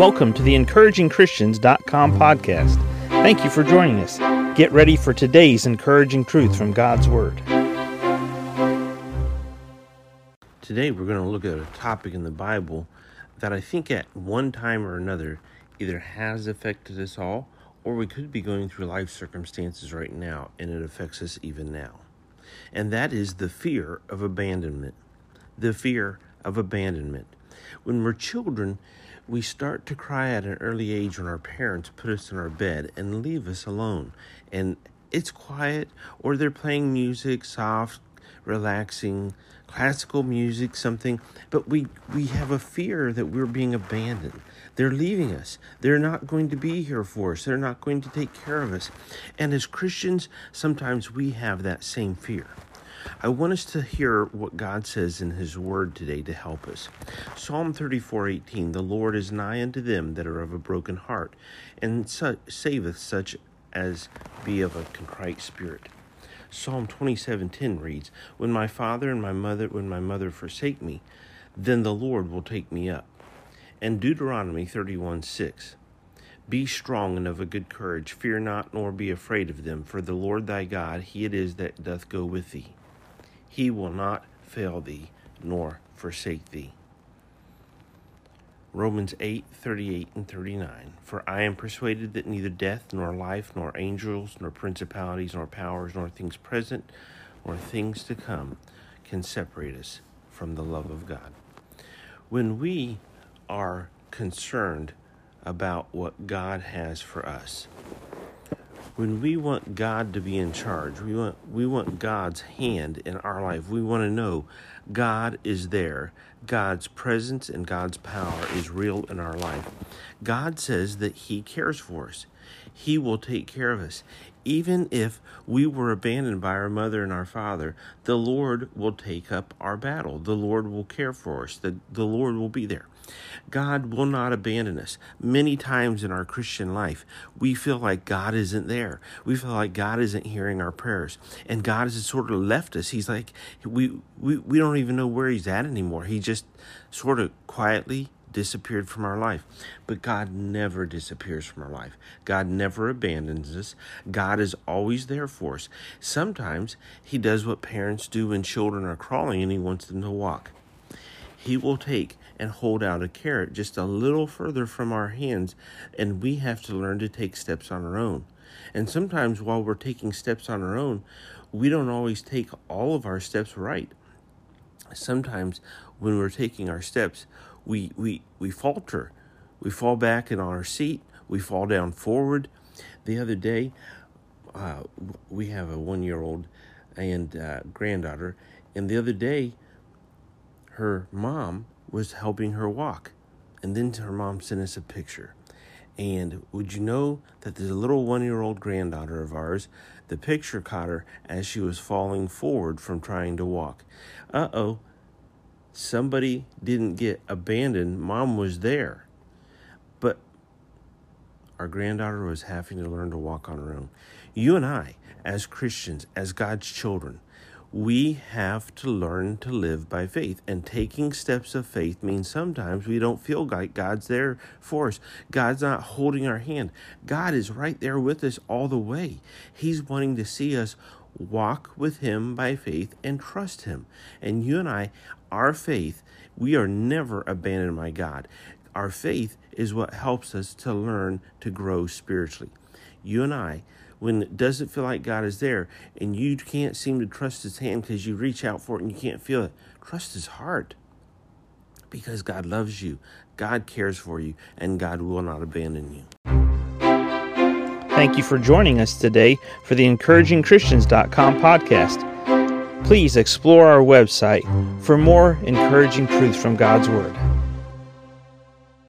Welcome to the encouragingchristians.com podcast. Thank you for joining us. Get ready for today's encouraging truth from God's Word. Today we're going to look at a topic in the Bible that I think at one time or another either has affected us all or we could be going through life circumstances right now and it affects us even now. And that is the fear of abandonment. The fear of abandonment. When we're children, we start to cry at an early age when our parents put us in our bed and leave us alone. And it's quiet, or they're playing music, soft, relaxing, classical music, something, but we, we have a fear that we're being abandoned. They're leaving us. They're not going to be here for us. They're not going to take care of us. And as Christians, sometimes we have that same fear. I want us to hear what God says in His Word today to help us. Psalm 34:18 The Lord is nigh unto them that are of a broken heart, and saveth such as be of a contrite spirit. Psalm 27:10 reads, When my father and my mother when my mother forsake me, then the Lord will take me up. And Deuteronomy 31:6 Be strong and of a good courage, fear not nor be afraid of them, for the Lord thy God, he it is that doth go with thee. He will not fail thee nor forsake thee. Romans 8, 38 and 39. For I am persuaded that neither death, nor life, nor angels, nor principalities, nor powers, nor things present, nor things to come can separate us from the love of God. When we are concerned about what God has for us, when we want God to be in charge, we want we want God's hand in our life. We want to know God is there. God's presence and God's power is real in our life. God says that he cares for us. He will take care of us. Even if we were abandoned by our mother and our father, the Lord will take up our battle. The Lord will care for us. The, the Lord will be there. God will not abandon us. Many times in our Christian life, we feel like God isn't there. We feel like God isn't hearing our prayers. And God has sort of left us. He's like, we, we, we don't even know where He's at anymore. He just sort of quietly disappeared from our life. But God never disappears from our life. God never abandons us. God is always there for us. Sometimes He does what parents do when children are crawling and He wants them to walk. He will take and hold out a carrot just a little further from our hands, and we have to learn to take steps on our own. And sometimes while we're taking steps on our own, we don't always take all of our steps right. Sometimes when we're taking our steps, we, we, we falter. We fall back in our seat. We fall down forward. The other day, uh, we have a one year old and uh, granddaughter, and the other day, her mom was helping her walk. And then her mom sent us a picture. And would you know that there's a little one year old granddaughter of ours? The picture caught her as she was falling forward from trying to walk. Uh oh, somebody didn't get abandoned. Mom was there. But our granddaughter was having to learn to walk on her own. You and I, as Christians, as God's children, we have to learn to live by faith. And taking steps of faith means sometimes we don't feel like God's there for us. God's not holding our hand. God is right there with us all the way. He's wanting to see us walk with Him by faith and trust Him. And you and I, our faith, we are never abandoned by God. Our faith is what helps us to learn to grow spiritually. You and I, when it doesn't feel like God is there and you can't seem to trust His hand because you reach out for it and you can't feel it, trust His heart because God loves you, God cares for you, and God will not abandon you. Thank you for joining us today for the encouragingchristians.com podcast. Please explore our website for more encouraging truths from God's Word.